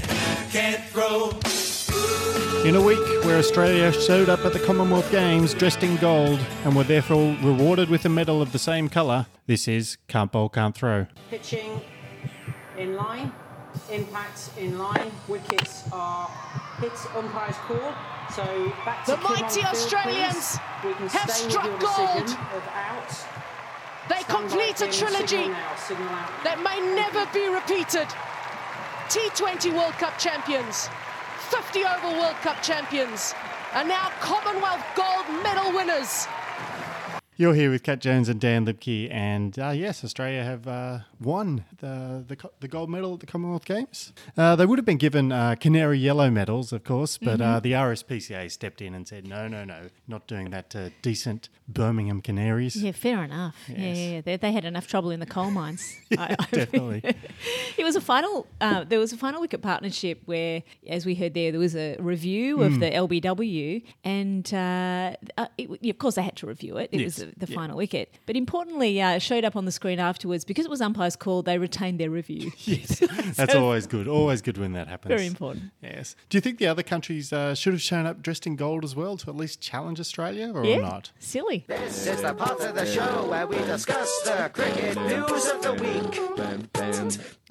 You can't throw. In a week where Australia showed up at the Commonwealth Games dressed in gold and were therefore rewarded with a medal of the same colour, this is Can't Bowl, Can't Throw. Pitching in line, impact in line, wickets are hit, umpire's call. So back to The Kim on mighty field, Australians please. We can have struck with your decision gold. Of out. They Stand complete a trilogy now, out. that may never be repeated. T20 World Cup champions, 50 over World Cup champions, and now Commonwealth gold medal winners. You're here with Cat Jones and Dan Liebke, and uh, yes, Australia have uh, won the, the the gold medal at the Commonwealth Games. Uh, they would have been given uh, canary yellow medals, of course, but uh, the RSPCA stepped in and said, no, no, no, not doing that to decent Birmingham Canaries. Yeah, fair enough. Yeah, Yes. yeah, yeah. They, they had enough trouble in the coal mines. I- I- Definitely. it was a final. Uh, there was a final wicket partnership where, as we heard there, there was a review of the LBW, and it, of course they had to review it. It Yes. the, the Yeah. final wicket, but importantly, uh, showed up on the screen afterwards because it was umpire's call. They retained their review. Yes, that's So- always good. Always good when that happens. Very important. Yes. Do you think the other countries uh, should have shown up dressed in gold as well to at least challenge Australia, or Yeah, not? silly. This is the part of the show where we discuss the cricket news of the week.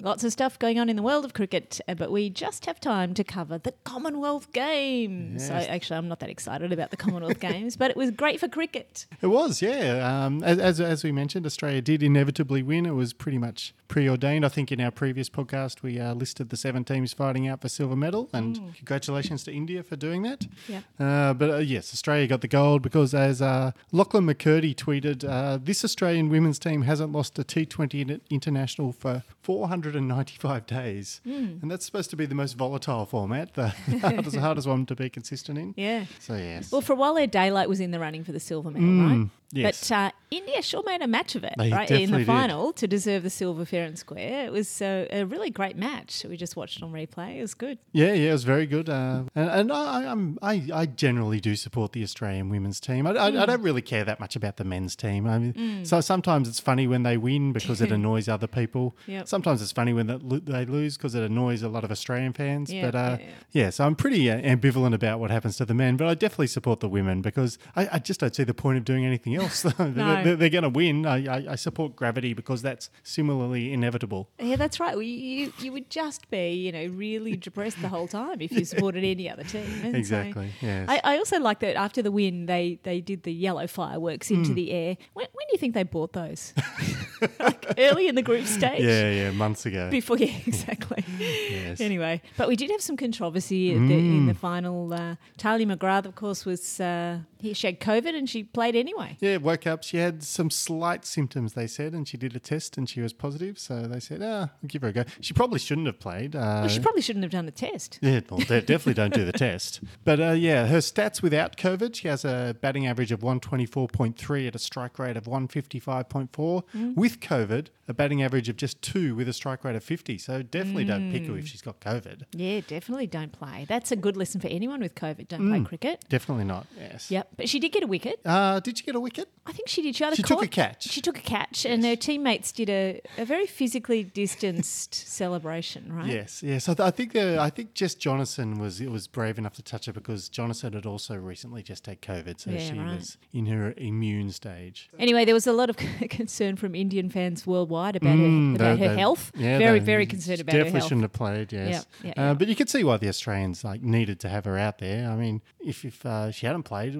Lots of stuff going on in the world of cricket, uh, but we just have time to cover the Commonwealth Games. So actually, I'm not that excited about the Commonwealth Games, but it was great for cricket. It was, yeah. Um, as, as, as we mentioned, Australia did inevitably win. It was pretty much preordained. I think in our previous podcast, we uh, listed the seven teams fighting out for silver medal, and congratulations to India for doing that. Yep. Uh, but uh, yes, Australia got the gold because, as uh, Lachlan McCurdy tweeted, uh, this Australian women's team hasn't lost a T20 international for 495 days. And that's supposed to be the most volatile format, the hardest, hardest one to be consistent in. Yeah. So, yes. Well, for a while there, Daylight was in the running for the silver medal, Mm, right? Yes. But uh, India sure made a match of it, They right? In the did. final to deserve the silver fair and square. It was uh, a really great match we just watched on replay. It was good. Yeah, yeah, it was very good, uh, and, and I, I'm, I, I generally do support the Australian women's team. I, Mm. I don't really care that much about the men's team. I mean, so sometimes it's funny when they win because it annoys other people. Yep. Sometimes it's funny when they lose because it annoys a lot of Australian fans. Yeah, but uh, yeah, yeah, yeah. so I'm pretty uh, ambivalent about what happens to the men, but I definitely support the women because I, I just don't see the point of doing anything else. they're No. they're, going to win. I, I, I support gravity because that's similarly inevitable. Yeah, that's right. Well, you, you would just be, you know, really depressed the whole time if you supported any other team. And so- Exactly, yes. I, I also like that after the win, they they did the yellow fireworks into the air. When, when do you think they bought those? like early in the group stage. Yeah, yeah, months ago. Before, yeah, exactly. Yes. Mm. Anyway, but we did have some controversy at the, in the final. Uh, Tahlia McGrath, of course, was uh, he, she had COVID and she played anyway. Yeah, woke up. She had some slight symptoms, they said, and she did a test and she was positive. So they said, ah, I'll give her a go. She probably shouldn't have played. Uh, Well, she probably shouldn't have done the test. yeah, well, de- definitely don't do the test. But uh, yeah, her stats without COVID, she has a batting average of 124.3 at a strike rate of 155.4. Mm. With COVID, a batting average of just two with a strike rate of 50. So definitely don't pick Mm. her if she's got COVID. Yeah, definitely don't play. That's a good lesson for anyone with COVID. Don't play cricket. Definitely not, yes. Yep, but she did get a wicket. Uh, did she get a wicket? I think she did. She, either She took a catch. She took a catch, and her teammates did a, a very physically distanced celebration, right? Yes, yes. I, th- I think uh, I think Jess Jonassen was it was brave enough to touch it because Jonassen had also recently just had COVID, so Yeah, she right. was in her immune stage. Anyway, there was a lot of concern from Indian fans worldwide about her Mm, about they- her they- health. yeah, very they very concerned about her Definitely health. shouldn't have played. Yes, Yeah, yeah, Uh, but you could see why the Australians like needed to have her out there. I mean, if if uh, she hadn't played,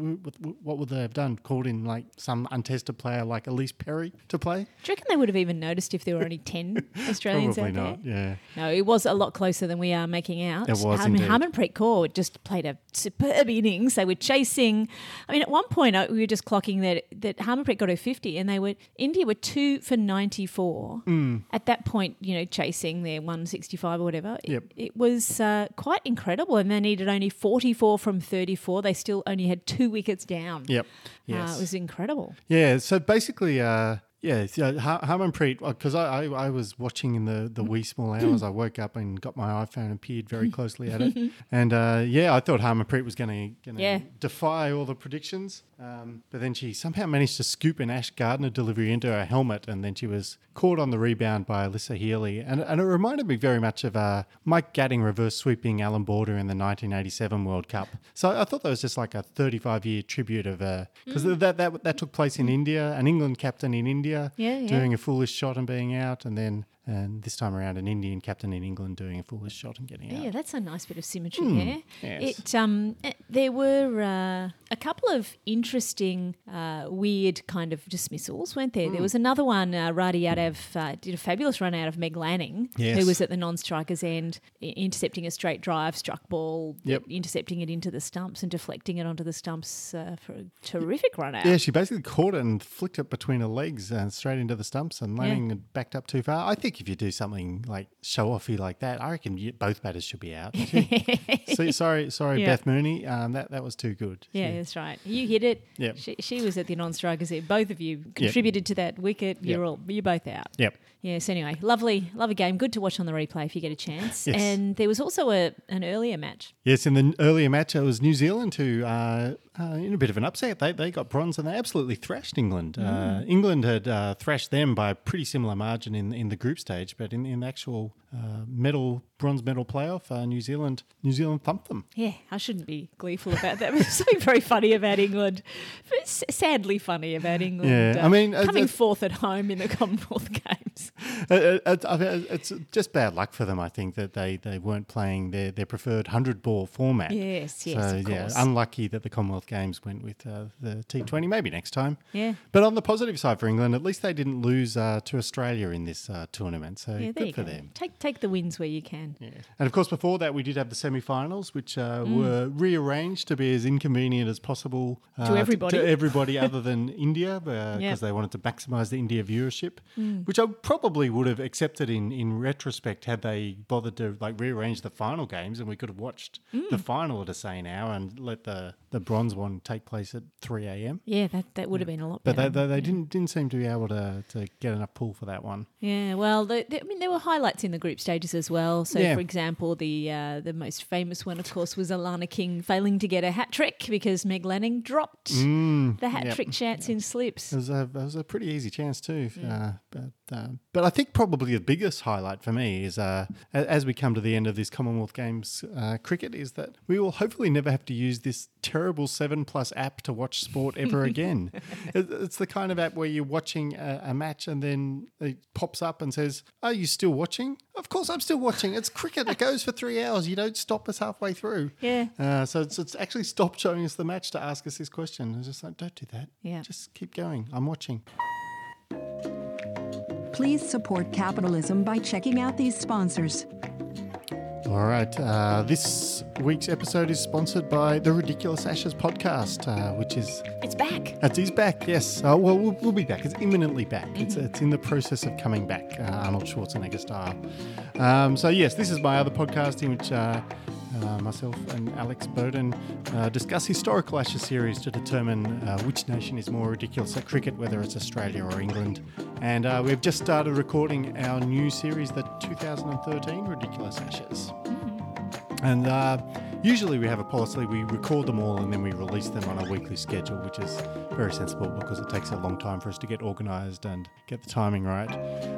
what would they have done? Called in like some untested player like Ellyse Perry to play? Do you reckon they would have even noticed if there were only ten Australians Probably out not. there? Yeah. No, it was a lot closer than we are making out. It was I mean. Harmanpreet Kaur just played a superb innings. They were chasing. I mean, at one point uh, we were just clocking that that Harmanpreet got her fifty, and they were India were two for ninety four. Hmm. At that point, you know, chasing their one sixty five or whatever. It- Yep. It, was uh, quite incredible, and they needed only forty four from thirty four. They still only had two wickets down. Yep. Uh, Yes. it was incredible. Yeah, so basically, uh, yeah, so Har- Harmanpreet, because I, I, I was watching in the, the wee small hours. I woke up and got my iPhone and peered very closely at it. And uh, yeah, I thought Harmanpreet was going to Yeah. defy all the predictions. Um, but then she somehow managed to scoop an Ash Gardner delivery into her helmet, and then she was caught on the rebound by Alyssa Healy. And, and it reminded me very much of uh, Mike Gatting reverse sweeping Allan Border in the 1987 World Cup. So I thought that was just like a 35 year tribute of because that, that that took place in India, an England captain in India Yeah, yeah. doing a foolish shot and being out, and then and this time around an Indian captain in England doing a foolish shot and getting out. Yeah, that's a nice bit of symmetry Hmm, there. yes. It um, eh, there were uh, a couple of interesting, uh, weird kind of dismissals, weren't there? Hmm. There was another one. Uh, Radha Yadav uh, did a fabulous run out of Meg Lanning, Yes. who was at the non-striker's end, i- intercepting a straight drive, struck ball, Yep. intercepting it into the stumps and deflecting it onto the stumps uh, for a terrific run out. Yeah, she basically caught it and flicked it between her legs and straight into the stumps, and Lanning had backed up too far. I think if you do something like show offy like that, I reckon you, both batters should be out. so, sorry, sorry, Yeah. Beth Mooney. Um, that that was too good. Yeah, She- that's right. You hit it. Yep. She, she was at the non-strikers there. Both of you contributed to that wicket. You're Yep. all you're both out. Yep. Yes. Anyway, lovely, lovely game. Good to watch on the replay if you get a chance. Yes. And there was also a an earlier match. Yes, in the earlier match, it was New Zealand who, uh, uh, in a bit of an upset, they, they got bronze and they absolutely thrashed England. Mm. Uh, England had uh, thrashed them by a pretty similar margin in in the group stage, but in, in the actual uh, medal bronze medal playoff, uh, New Zealand New Zealand thumped them. Yeah, I shouldn't be gleeful about that. There's something very funny about England. Sadly funny about England. Yeah, I mean, uh, coming uh, fourth at home in the Commonwealth Games. Uh, uh, uh, it's just bad luck for them. I think that they, they weren't playing their, their preferred hundred ball format. Yes, yes, So of yeah, unlucky that the Commonwealth Games went with uh, the T Twenty. Maybe next time. Yeah. But on the positive side for England, at least they didn't lose uh, to Australia in this uh, tournament. So Yeah, good for go. them. Take take the wins where you can. Yeah. And of course, before that, we did have the semi-finals, which uh, Mm. were rearranged to be as inconvenient as possible uh, everybody. to everybody other than India, because Yeah. they wanted to maximise the India viewership, Mm. which I probably would have accepted in in retrospect had they bothered to like rearrange the final games, and we could have watched Mm. the final at the same hour and let the the bronze one take place at three a.m. Yeah, that, that would have been a lot But better. they, they, they didn't didn't seem to be able to, to get enough pull for that one. Yeah, well, the, the, I mean, there were highlights in the group stages as well. So, Yeah. for example, the uh, the most famous one, of course, was Alana King failing to get a hat trick because Meg Lanning dropped the hat yep. trick chance in slips. It was a, it was a pretty easy chance too. Uh, but uh, but I think probably the biggest highlight for me is uh, as we come to the end of this Commonwealth Games uh, cricket is that we will hopefully never have to use this terrible Seven Plus app to watch sport ever again. It's the kind of app where you're watching a, a match and then it pops up and says, "Are you still watching?" Of course, I'm still watching. It's cricket. It goes for three hours. You don't stop us halfway through. Yeah. Uh, so it's, it's actually stopped showing us the match to ask us this question. It's just like, don't do that. Yeah. Just keep going. I'm watching. Please support capitalism by checking out these sponsors. All right. Uh, this week's episode is sponsored by the Ridiculous Ashes podcast, uh, which is It's back. it is back. Yes. Uh, well, well, we'll be back. It's imminently back. It's it's in the process of coming back, uh, Arnold Schwarzenegger style. Um, so yes, this is my other podcast in which. Uh, myself and Alex Bowden uh, discuss historical Ashes series to determine uh, which nation is more ridiculous at cricket, whether it's Australia or England. And uh, we've just started recording our new series, the 2013 Ridiculous Ashes. And uh, usually we have a policy, we record them all and then we release them on a weekly schedule, which is very sensible because it takes a long time for us to get organised and get the timing right.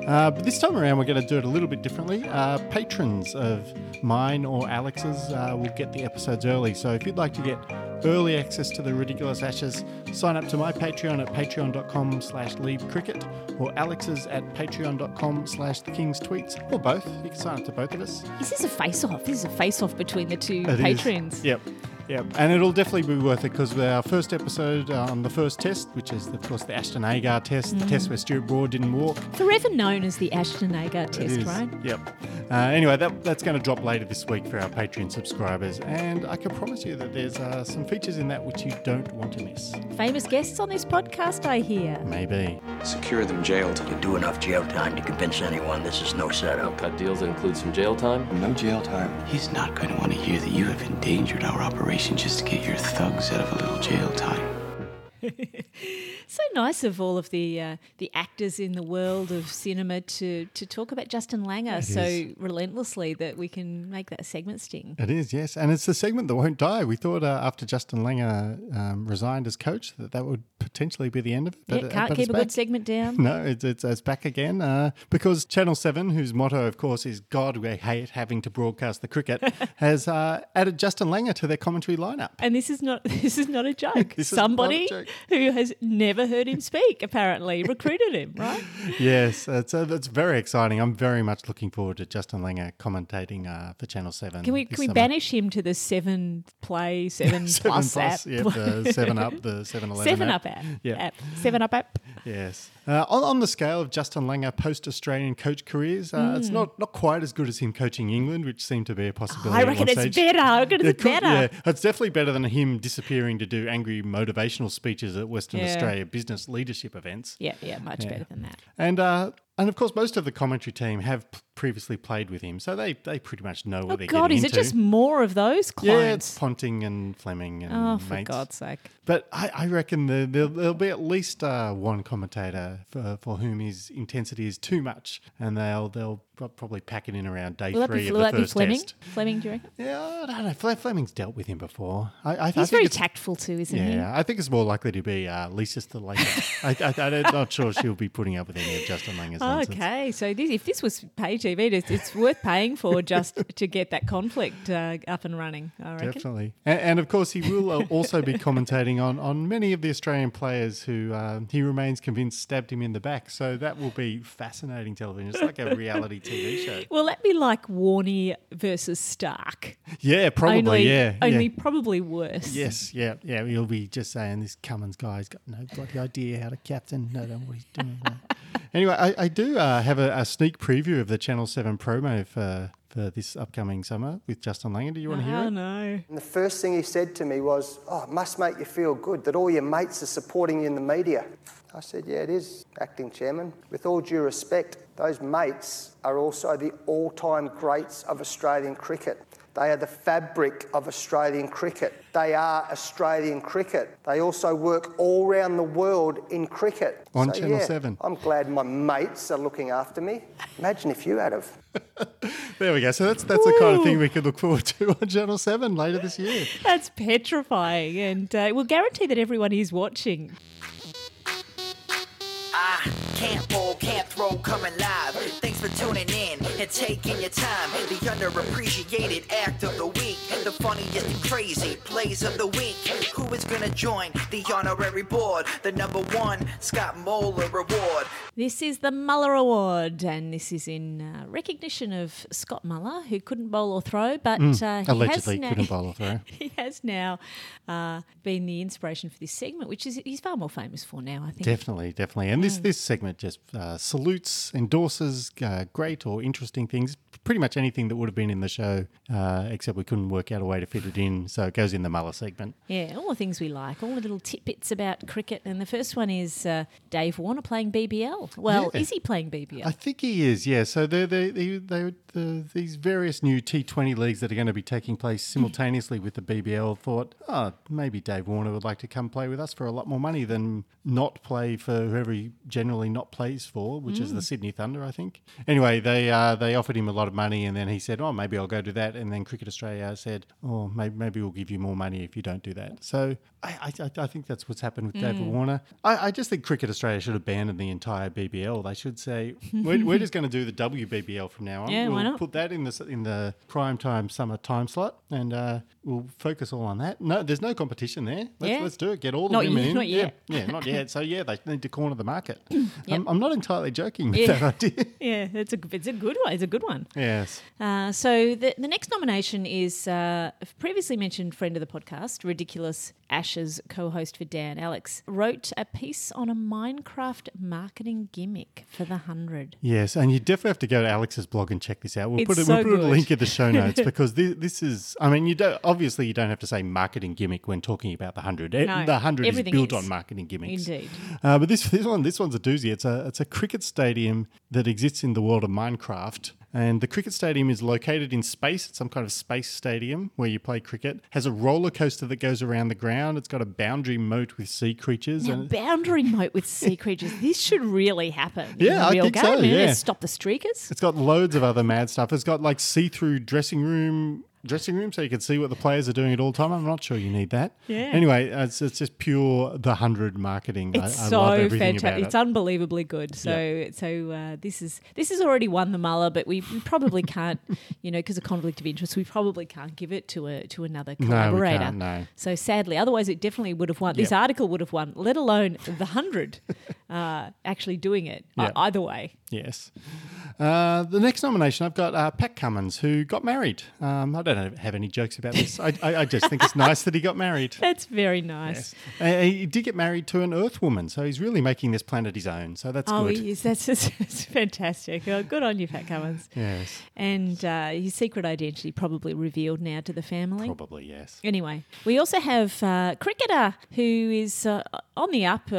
Uh, but this time around, we're going to do it a little bit differently. Uh, patrons of mine or Alex's uh, will get the episodes early. So if you'd like to get early access to the ridiculous ashes, sign up to my Patreon at patreon.com slash lieb cricket or Alex's at patreon.com slash the king's tweets or both. You can sign up to both of us. Is this a face-off? This is a face-off between the two It is. patrons. Yep. Yep. And it'll definitely be worth it because our first episode uh, on the first test, which is, of course, the Ashton Agar test, the test where Stuart Broad didn't walk. Forever known as the Ashton Agar test, is. right? Yep. Uh, anyway, that, that's going to drop later this week for our Patreon subscribers. And I can promise you that there's uh, some features in that which you don't want to miss. Famous guests on this podcast, I hear. Maybe. Secure them jailed. You do enough jail time to convince anyone this is no setup. Cut deals that include some jail time. No jail time. He's not going to want to hear that you have endangered our operation just to get your thugs out of a little jail time. Nice of all of the uh, the actors in the world of cinema to to talk about Justin Langer It so is. relentlessly that we can make that segment sting. It is, yes. And it's the segment that won't die. We thought uh, after Justin Langer um, resigned as coach that that would potentially be the end of it. yeah, uh, can't but keep a back. good segment down. No, it's, it's, it's back again uh, because Channel 7, whose motto, of course, is God, we hate having to broadcast the cricket, has uh, added Justin Langer to their commentary lineup. And this is not this is not a joke. Not a Somebody joke. who has never heard him speak apparently recruited him, right? yes, it's, uh, it's very exciting. I'm very much looking forward to Justin Langer commentating uh, for Channel 7. Can we can we summer. banish him to the seven play seven, Seven plus, plus, app? yep, the 7 Up, the 7 Eleven Seven app. up app. Yeah. app. Seven up app. Yes. Uh, on, on the scale of Justin Langer post Australian coach careers, uh, it's not, not quite as good as him coaching England, which seemed to be a possibility. Hmm. I reckon it's stage. better. I reckon it's could- better. Yeah, it's definitely better than him disappearing to do angry motivational speeches at Western Yeah. Australia business leadership events. Yeah, yeah, much Yeah. better than that. And uh, and of course, most of the commentary team have previously played with him, so they, they pretty much know what Oh they're God, getting into. Oh god, is it just more of those yeah, it's Ponting and Fleming and oh, for mates. God's sake. But I, I reckon the, there'll, there'll be at least uh, one commentator for, for whom his intensity is too much, and they'll they'll probably pack it in around day Will three be, of the first Fleming? test. Fleming, do you reckon? Yeah, I don't know. Fle- Fleming's dealt with him before. I, I, I He's think very tactful too, isn't he? Yeah, I think it's more likely to be uh, Lisa Sthalekar. I, I, I'm not sure she'll be putting up with any of Justin Langer's nonsense. Okay, so this, if this was pay TV, it's, it's worth paying for just to get that conflict uh, up and running. I reckon. Definitely. And, and of course, he will uh, also be commentating on, on many of the Australian players who uh, he remains convinced stabbed him in the back. So that will be fascinating television. It's like a reality TV show. Will that be like Warney versus Starc? Yeah, probably. only, yeah. Only yeah. probably worse. Yes, yeah, yeah. You'll be just saying this Cummins guy's got no bloody idea how to captain. No, know what he's doing. anyway, I, I do uh, have a, a sneak preview of the Channel Seven promo for for this upcoming summer with Justin Langer. Do you want to hear Oh it? no. And the first thing he said to me was, Oh, it must make you feel good that all your mates are supporting you in the media. I said, Yeah, it is, acting chairman. With all due respect, those mates are also the all time greats of Australian cricket. They are the fabric of Australian cricket. They are Australian cricket. They also work all around the world in cricket. On So, Channel yeah, 7. I'm glad my mates are looking after me. Imagine if you had have. There we go. So that's that's the kind of thing we could look forward to on Channel Seven later this year. That's petrifying, and uh, we'll guarantee that everyone is watching. Ah, can't bowl, coming live. Thanks for tuning in and taking your time. The underappreciated act of the week, the funniest and crazy plays of the week. Who is gonna join the honorary board? The number one Scott Muller Award. This is the Muller Award, and this is in uh, recognition of Scott Muller, who couldn't bowl or throw, but Mm, uh, he allegedly has now, couldn't bowl or throw. he has now uh, been the inspiration for this segment, which is he's far more famous for now, I think. Definitely, definitely. And Mm. this this segment just uh, salutes, endorses uh, great or interesting things. Pretty much anything that would have been in the show, uh, except we couldn't work out a way to fit it in. So it goes in the Muller segment. Yeah, all the things we like, all the little tidbits about cricket. And the first one is uh, Dave Warner playing BBL. Well, Yeah. is he playing BBL? I think he is, yeah. So they they they they the, these various new T20 leagues that are going to be taking place simultaneously with the BBL thought, oh, maybe Dave Warner would like to come play with us for a lot more money than not play for whoever he generally not plays for, which is the Mm. Sydney Thunder, I think. Anyway, they uh, they offered him a lot of money, and then he said, "Oh, maybe I'll go do that." And then Cricket Australia said, "Oh, maybe, maybe we'll give you more money if you don't do that." So I, I, I think that's what's happened with David Mm. Warner. I, I just think Cricket Australia should abandon the entire BBL. They should say we're, we're just going to do the WBBL from now on. Yeah, we'll why not? Put that in the in the prime time summer time slot, and uh, we'll focus all on that. No, there's no competition there. Let's, Yeah. let's do it. Get all the Not women yet- in. not Yeah, yet. Yeah, not yet. So yeah, they need to corner the market. Yep. I'm, I'm not entirely joking with Yeah. that idea. yeah, it's a it's a good one. It's a good one. Yes. Uh, so the the next nomination is uh, a previously mentioned friend of the podcast, ridiculous Ashes co-host for Dan Alex, wrote a piece on a Minecraft marketing gimmick for the hundred. Yes, and you definitely have to go to Alex's blog and check this out. We'll It's put a, so we'll put a link in the show notes because this, this is. I mean, you don't obviously you don't have to say marketing gimmick when talking about the hundred. No, the hundred is built is. on marketing gimmicks. Indeed. Uh, but this this one this one's a doozy. It's a it's a cricket stadium that exists in the world of Minecraft. And the cricket stadium is located in space. It's some kind of space stadium where you play cricket. Has a roller coaster that goes around the ground. It's got a boundary moat with sea creatures. Now, and boundary moat with sea creatures. This should really happen. Yeah, a I think game. so, yeah. Stop the streakers. It's got loads of other mad stuff. It's got like see-through dressing room dressing room so you can see what the players are doing at all time. I'm not sure you need that. Yeah. Anyway, it's, it's just pure the hundred marketing. It's I so love fantastic. about It's it. unbelievably good. So, so uh, this is this has already won the Muller, but we, we probably can't, you know, because of conflict of interest, we probably can't give it to a to another we collaborator. can't, no. So sadly, otherwise it definitely would have won. This article would have won, let alone the hundred uh, actually doing it. Uh, either way, Yes. Uh, the next nomination, I've got uh, Pat Cummins, who got married. Um, I don't have any jokes about this. I, I, I just think it's nice that he got married. that's very nice. Uh, he did get married to an Earth woman, so he's really making this planet his own. So that's oh, good. he is. That's, that's fantastic. Oh, good on you, Pat Cummins. Yes. And uh, his secret identity probably revealed now to the family. Probably, yes. Anyway, we also have uh, cricketer who is uh, on the up,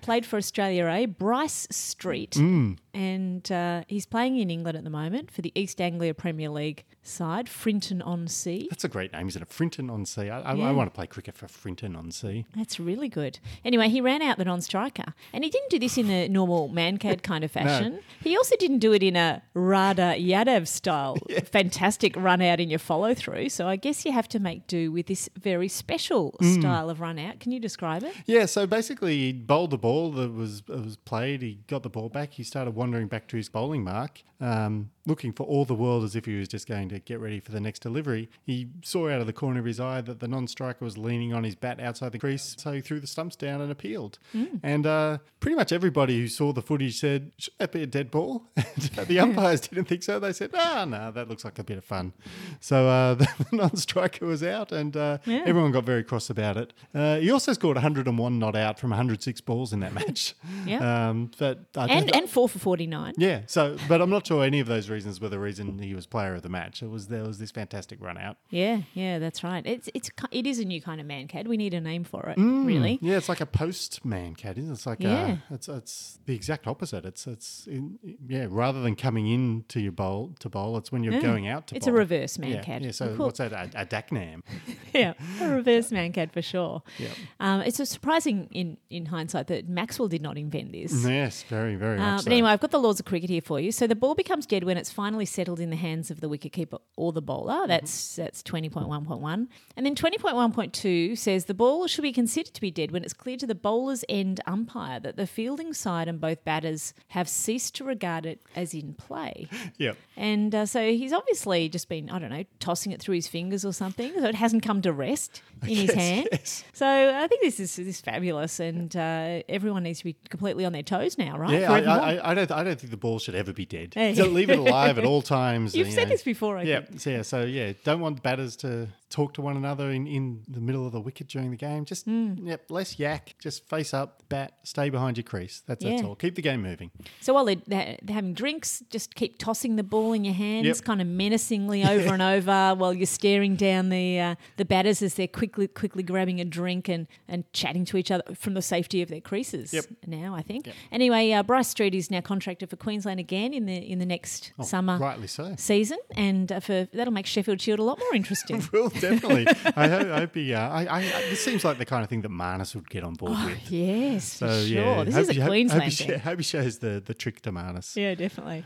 played for Australia A, Bryce Street. Mm. And uh, he's playing in England at the moment for the East Anglia Premier League side, Frinton on Sea. That's a great name, isn't it? Frinton on Sea. I, I, Yeah. I want to play cricket for Frinton on Sea. That's really good. Anyway, he ran out the non-striker, and he didn't do this in the normal Mankad kind of fashion. He also didn't do it in a Radha Yadav style, fantastic run out in your follow through. So I guess you have to make do with this very special Mm. style of run out. Can you describe it? Yeah, so basically he bowled the ball that was was played. He got the ball back. He started wandering back to his bowling mark, um, looking for all the world as if he was just going to get ready for the next delivery. He saw out of the corner of his eye that the non-striker was leaning on his bat outside the crease, so he threw the stumps down and appealed. Mm. And uh, pretty much everybody who saw the footage said, "Should that be a dead ball?" And the umpires didn't think so. They said, "Ah, no, that looks like a bit of fun." So uh, the non-striker was out, and uh, Yeah. everyone got very cross about it. Uh, he also scored 101 not out from 106 balls in that match. Yeah. Um, but I And and four for forty nine. yeah. So, but I'm not sure any of those reasons were the reason he was player of the match. It was there was this fantastic run out. Yeah, yeah, that's right. It's it's it is a new kind of Mankad. We need a name for it, Mm, really. Yeah, it's like a post Mankad, isn't it? It's like Yeah. uh, it's it's the exact opposite. It's it's in, yeah, rather than coming in to your bowl to bowl, it's when you're Yeah. going out to bowl. It's a reverse man yeah, cat. Yeah, so Cool. what's that? A, a Daknam. yeah, a reverse Mankad for sure. Yep. Um, it's a surprising in in hindsight that Maxwell did not invent this. Yes, very very Uh, much. but so. anyway, I've got the laws of cricket here for you. So the ball becomes dead when it's finally settled in the hands of the wicketkeeper or the bowler. Mm-hmm. That's that's twenty point one point one, and then twenty point one point two says the ball should be considered to be dead when it's clear to the bowler's end umpire that the fielding side and both batters have ceased to regard it as in play. Yep. And uh, so he's obviously just been, I don't know, tossing it through his fingers or something. So it hasn't come to rest in his Yes, hand. yes. So I think this is, this is fabulous. And uh, everyone needs to be completely on their toes now, right? Yeah, I. I, I don't. I don't think the ball should ever be dead. Hey. So leave it alive at all times. You've you said know. this before, I yeah, think. so yeah. So yeah, don't want batters to talk to one another in, in the middle of the wicket during the game. Just Hmm. yep, less yak. Just face up, bat, stay behind your crease. That's that's all. Keep the game moving. So while they're, they're having drinks, just keep tossing the ball in your hands, Yep. kind of menacingly over and over, while you're staring down the uh, the batters as they're quickly quickly grabbing a drink and, and chatting to each other from the safety of their creases. Yep. Now I think. Anyway, uh, Bryce Street is now contractor for Queensland again in the in the next Oh, summer rightly so. season, and uh, for that'll make Sheffield Shield a lot more interesting. Well, definitely. I hope, I hope he. Uh, I, I, this seems like the kind of thing that Marnus would get on board Oh, with. yes, for So sure. yeah, This hope is a hope- Queensland hope he, thing. sho- hope he shows the the trick to Marnus. yeah, definitely.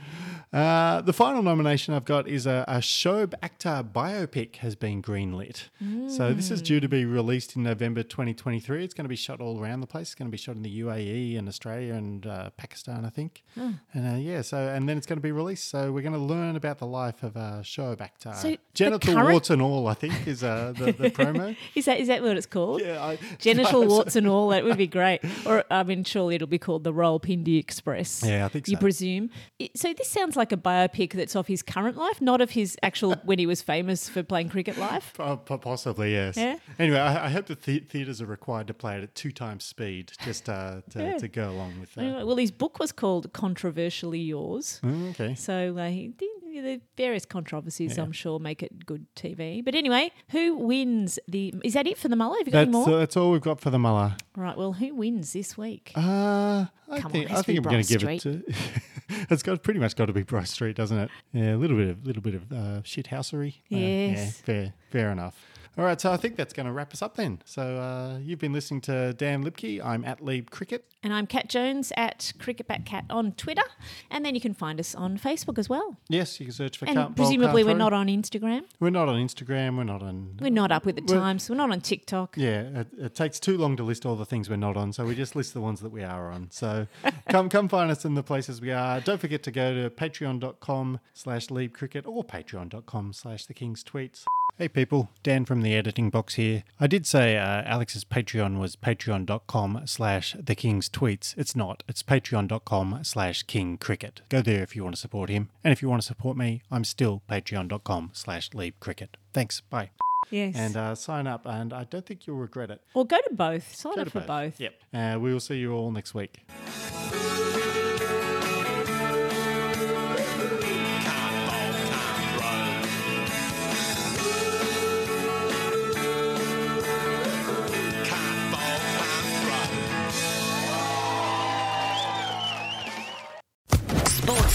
Uh, the final nomination I've got is a, a Akhtar biopic has been greenlit. So this is due to be released in November 2023. It's going to be shot all around the place. It's going to be shot in the UAE and Australia and uh, Pakistan, I think. Oh. And uh, yeah, so and then it's going to be released. So we're going to learn about the life of uh, Shoaib Akhtar. So Genital current- warts and all, I think, is uh, the, the promo. Is that is that what it's called? Yeah, I- Genital warts and all. That would be great. Or I mean, surely it'll be called the Rawalpindi Express. Yeah, I think so. You presume. So this sounds like a biopic that's of his current life, not of his actual when he was famous for playing cricket life. Po- Possibly, yes. Yeah? Anyway, I, I hope the, the theatres are required to play it at two times speed just uh, to, Yeah. to go along with that. Well, his book was called Controversially Yours. Mm, okay. So uh, the, various controversies, Yeah. I'm sure, make it good TV. But anyway, who wins the? Is that it for the Muller? Have you got any That's, more? uh, that's all we've got for the Muller. right. Well, who wins this week? Uh, I Come think, has I think I'm going to give it to. it's got pretty much got to be Bryce Street, doesn't it? Yeah, a little bit of little bit of uh, shithousery. Uh, yeah, fair, fair enough. All right, so I think that's going to wrap us up then. So uh, you've been listening to Dan Liebke. I'm at Lieb Cricket. And I'm Cat Jones at Cricket Bat Cat on Twitter, and then you can find us on Facebook as well. Yes, you can search for. and Can't presumably we're not on Instagram. We're not on Instagram. We're not on. We're not up with the We're- times. We're not on TikTok. Yeah, it, it takes too long to list all the things we're not on, so we just list the ones that we are on. So come come find us in the places we are. Don't forget to go to patreon.com slash cricket or patreon.com slash the king's tweets. Hey people, Dan from the editing box here. I did say uh, Alex's Patreon was patreon.com slash the king's tweets. It's not. It's patreon.com slash king cricket. Go there if you want to support him. And if you want to support me, I'm still patreon.com slash lieb cricket. Thanks. Bye. Yes. And uh, sign up, and I don't think you'll regret it. Or go to both. Sign Go up for both. Yep. Uh, we will see you all next week.